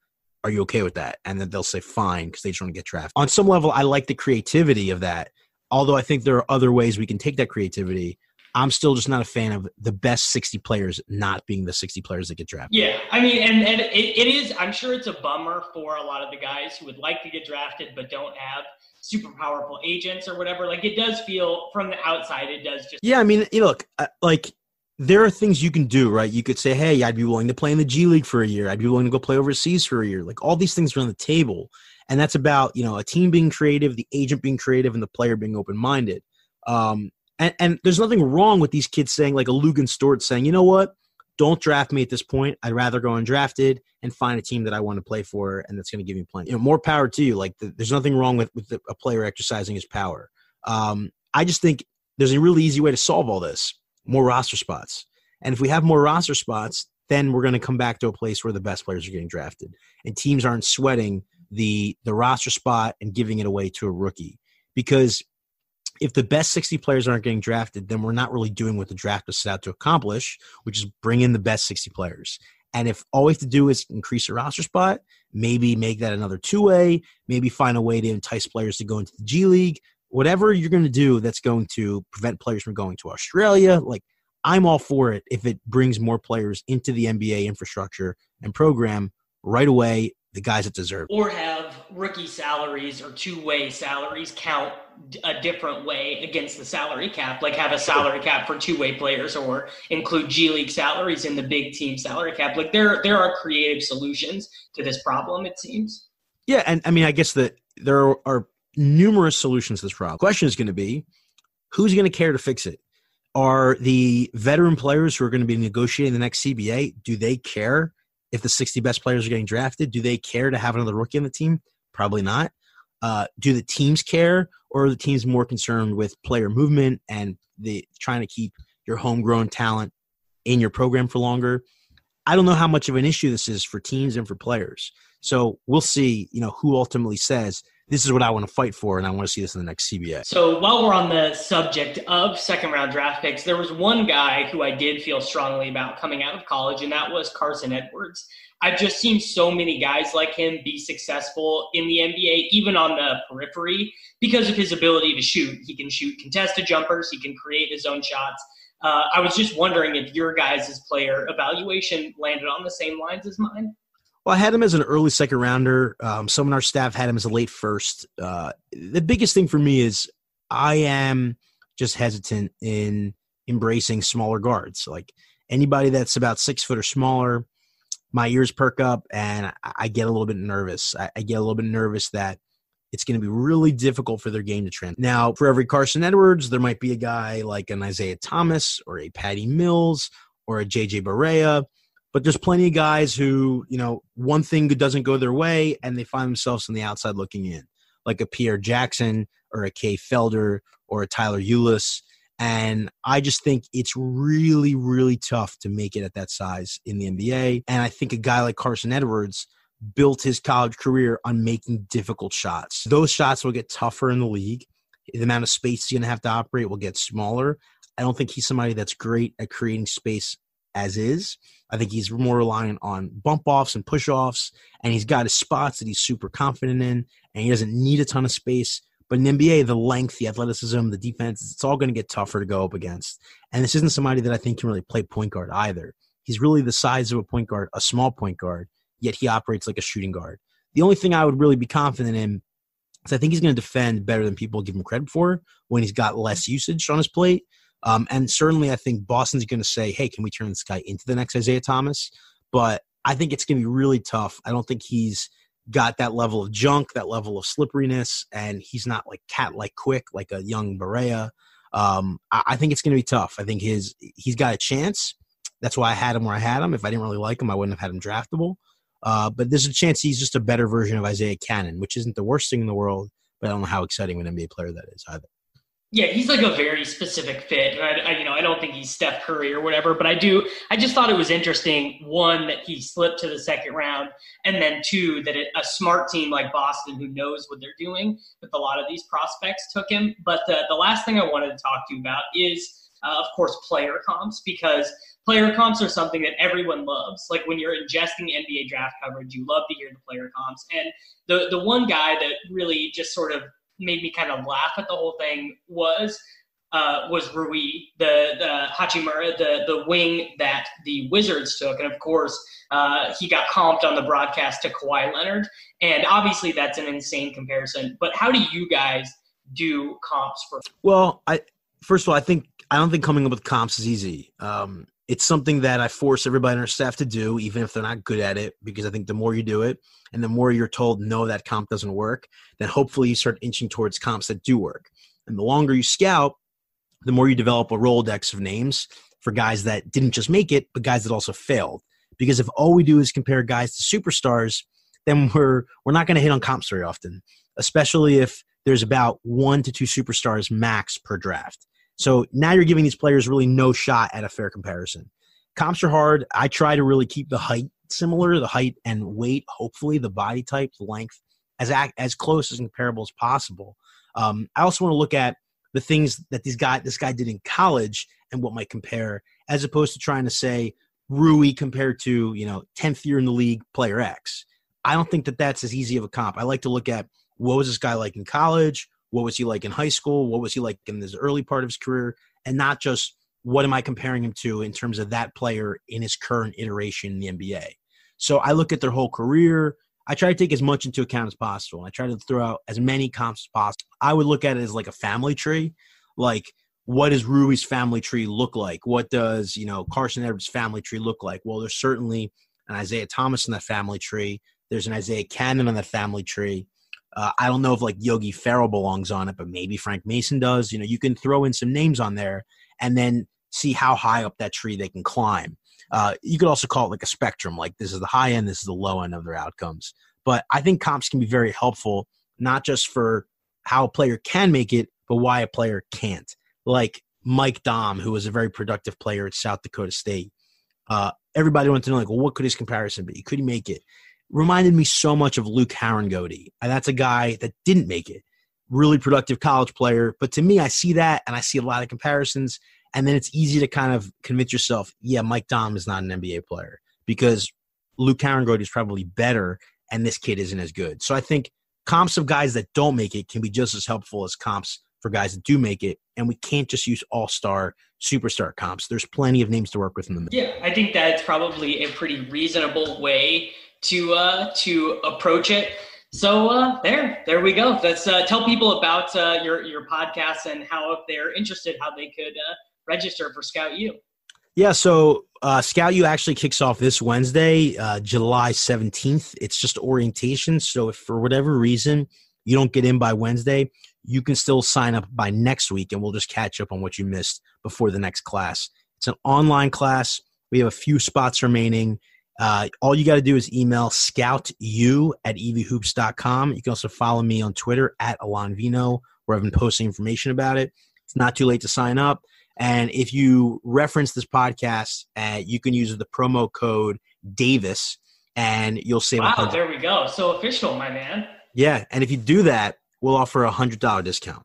Are you okay with that? And then they'll say, fine, because they just want to get drafted. On some level, I like the creativity of that. Although I think there are other ways we can take that creativity. I'm still just not a fan of the best 60 players not being the 60 players that get drafted. Yeah, I mean, and, and it, it is, I'm sure it's a bummer for a lot of the guys who would like to get drafted but don't have super powerful agents or whatever. Like it does feel from the outside, it does just. Yeah, I mean, you look, uh, like there are things you can do, right? You could say, hey, I'd be willing to play in the G League for a year. I'd be willing to go play overseas for a year. Like all these things are on the table. And that's about, you know, a team being creative, the agent being creative, and the player being open minded. Um, and, and there's nothing wrong with these kids saying, like a Luguentz Dort saying, you know what? Don't draft me at this point. I'd rather go undrafted and find a team that I want to play for and that's going to give me plenty. You know, more power to you. Like the, there's nothing wrong with with the, a player exercising his power. Um, I just think there's a really easy way to solve all this: more roster spots. And if we have more roster spots, then we're going to come back to a place where the best players are getting drafted, and teams aren't sweating the the roster spot and giving it away to a rookie because if the best 60 players aren't getting drafted, then we're not really doing what the draft was set out to accomplish, which is bring in the best 60 players. And if all we have to do is increase a roster spot, maybe make that another two way, maybe find a way to entice players to go into the G League, whatever you're going to do that's going to prevent players from going to Australia, like I'm all for it if it brings more players into the NBA infrastructure and program right away the guys that deserve. Or have rookie salaries or two way salaries count a different way against the salary cap, like have a salary cap for two way players or include G League salaries in the big team salary cap. Like there there are creative solutions to this problem, it seems. Yeah, and I mean I guess that there are numerous solutions to this problem. The question is going to be who's going to care to fix it? Are the veteran players who are going to be negotiating the next CBA, do they care if the 60 best players are getting drafted, do they care to have another rookie on the team? Probably not. Uh, do the teams care, or are the teams more concerned with player movement and the trying to keep your homegrown talent in your program for longer? I don't know how much of an issue this is for teams and for players. So we'll see. You know who ultimately says this is what I want to fight for, and I want to see this in the next CBA. So while we're on the subject of second round draft picks, there was one guy who I did feel strongly about coming out of college, and that was Carson Edwards. I've just seen so many guys like him be successful in the NBA, even on the periphery, because of his ability to shoot. He can shoot contested jumpers, he can create his own shots. Uh, I was just wondering if your guys' player evaluation landed on the same lines as mine. Well, I had him as an early second rounder. Um, some on our staff had him as a late first. Uh, the biggest thing for me is I am just hesitant in embracing smaller guards. Like anybody that's about six foot or smaller, my ears perk up and I get a little bit nervous. I, get a little bit nervous that it's going to be really difficult for their game to trend. Now, for every Carson Edwards, there might be a guy like an Isaiah Thomas or a Patty Mills or a JJ Barea But there's plenty of guys who, you know, one thing doesn't go their way and they find themselves on the outside looking in, like a Pierre Jackson or a Kay Felder or a Tyler Ulis. And I just think it's really, really tough to make it at that size in the NBA. And I think a guy like Carson Edwards built his college career on making difficult shots. Those shots will get tougher in the league. The amount of space he's going to have to operate will get smaller. I don't think he's somebody that's great at creating space as is. I think he's more reliant on bump offs and push offs, and he's got his spots that he's super confident in, and he doesn't need a ton of space. But in NBA, the length, the athleticism, the defense, it's all going to get tougher to go up against. And this isn't somebody that I think can really play point guard either. He's really the size of a point guard, a small point guard, yet he operates like a shooting guard. The only thing I would really be confident in is I think he's going to defend better than people give him credit for when he's got less usage on his plate. Um, and certainly, I think Boston's going to say, hey, can we turn this guy into the next Isaiah Thomas? But I think it's going to be really tough. I don't think he's got that level of junk, that level of slipperiness, and he's not like cat like quick like a young Barea. Um, I, I, think it's going to be tough. I think his he's got a chance. That's why I had him where I had him. If I didn't really like him, I wouldn't have had him draftable. Uh, but there's a chance he's just a better version of Isaiah Canaan, which isn't the worst thing in the world. But I don't know how exciting an NBA player that is either. Yeah, he's like a very specific fit. I, I, you know, I don't think he's Steph Curry or whatever, but I do. I just thought it was interesting. One that he slipped to the second round, and then two that it, a smart team like Boston, who knows what they're doing with a lot of these prospects, took him. But the, the last thing I wanted to talk to you about is, uh, of course, player comps because player comps are something that everyone loves. Like when you're ingesting NBA draft coverage, you love to hear the player comps. And the the one guy that really just sort of made me kind of laugh at the whole thing was uh, was Rui, the, the Hachimura, the the wing that the Wizards took, and of course uh, he got comped on the broadcast to Kawhi Leonard, and obviously that's an insane comparison. But how do you guys do comps for? Well, I first of all, I think I don't think coming up with comps is easy. Um, it's something that I force everybody on our staff to do, even if they're not good at it, because I think the more you do it and the more you're told, no, that comp doesn't work, then hopefully you start inching towards comps that do work. And the longer you scout, the more you develop a Rolodex of names for guys that didn't just make it, but guys that also failed. Because if all we do is compare guys to superstars, then we're we're not going to hit on comps very often, especially if there's about one to two superstars max per draft. So now you're giving these players really no shot at a fair comparison. Comps are hard. I try to really keep the height similar, the height and weight, hopefully the body type, the length, as as close as comparable as possible. Um, I also want to look at the things that these guy this guy did in college and what might compare, as opposed to trying to say Rui compared to you know 10th year in the league player X. I don't think that that's as easy of a comp. I like to look at what was this guy like in college, what was he like in high school? What was he like in his early part of his career? And not just what am I comparing him to in terms of that player in his current iteration in the NBA. So I look at their whole career. I try to take as much into account as possible. I try to throw out as many comps as possible. I would look at it as like a family tree. Like, what does Rui's family tree look like? What does, you know, Carson Edwards' family tree look like? Well, there's certainly an Isaiah Thomas in that family tree. There's an Isaiah Canaan on that family tree. Uh, I don't know if like Yogi Ferrell belongs on it, but maybe Frank Mason does. You know, you can throw in some names on there and then see how high up that tree they can climb. Uh, you could also call it like a spectrum, like this is the high end, this is the low end of their outcomes. But I think comps can be very helpful, not just for how a player can make it, but why a player can't. Like Mike Daum, who was a very productive player at South Dakota State. Uh, everybody wanted to know, like, well, what could his comparison be? Could he make it? Reminded me so much of Luke Harangody. And that's a guy that didn't make it. Really productive college player. But to me, I see that and I see a lot of comparisons. And then it's easy to kind of convince yourself, yeah, Mike Daum is not an NBA player because Luke Harangody is probably better and this kid isn't as good. So I think comps of guys that don't make it can be just as helpful as comps for guys that do make it. And we can't just use all star, superstar comps. There's plenty of names to work with in the middle. Yeah, I think that's probably a pretty reasonable way to uh, to approach it. So uh, there, there we go. Let's uh, tell people about uh, your your podcast and how, if they're interested, how they could uh, register for Scout U. Yeah, so uh, Scout U actually kicks off this Wednesday, uh, July seventeenth. It's just orientation. So if for whatever reason you don't get in by Wednesday, you can still sign up by next week, and we'll just catch up on what you missed before the next class. It's an online class. We have a few spots remaining. Uh, all you got to do is email scoutu at evhoops.com. You can also follow me on Twitter at Alon Vino, where I've been posting information about it. It's not too late to sign up. And if you reference this podcast, uh, you can use the promo code Davis and you'll save. Wow, there we go. So official, my man. Yeah, and if you do that, we'll offer a hundred dollar discount.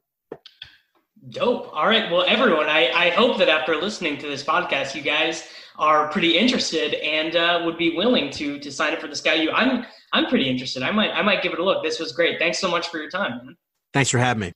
Dope. All right. Well, everyone, I, I hope that after listening to this podcast, you guys are pretty interested and uh, would be willing to to sign up for the Scout U. I'm I'm pretty interested. I might I might give it a look. This was great. Thanks so much for your time, man. Thanks for having me.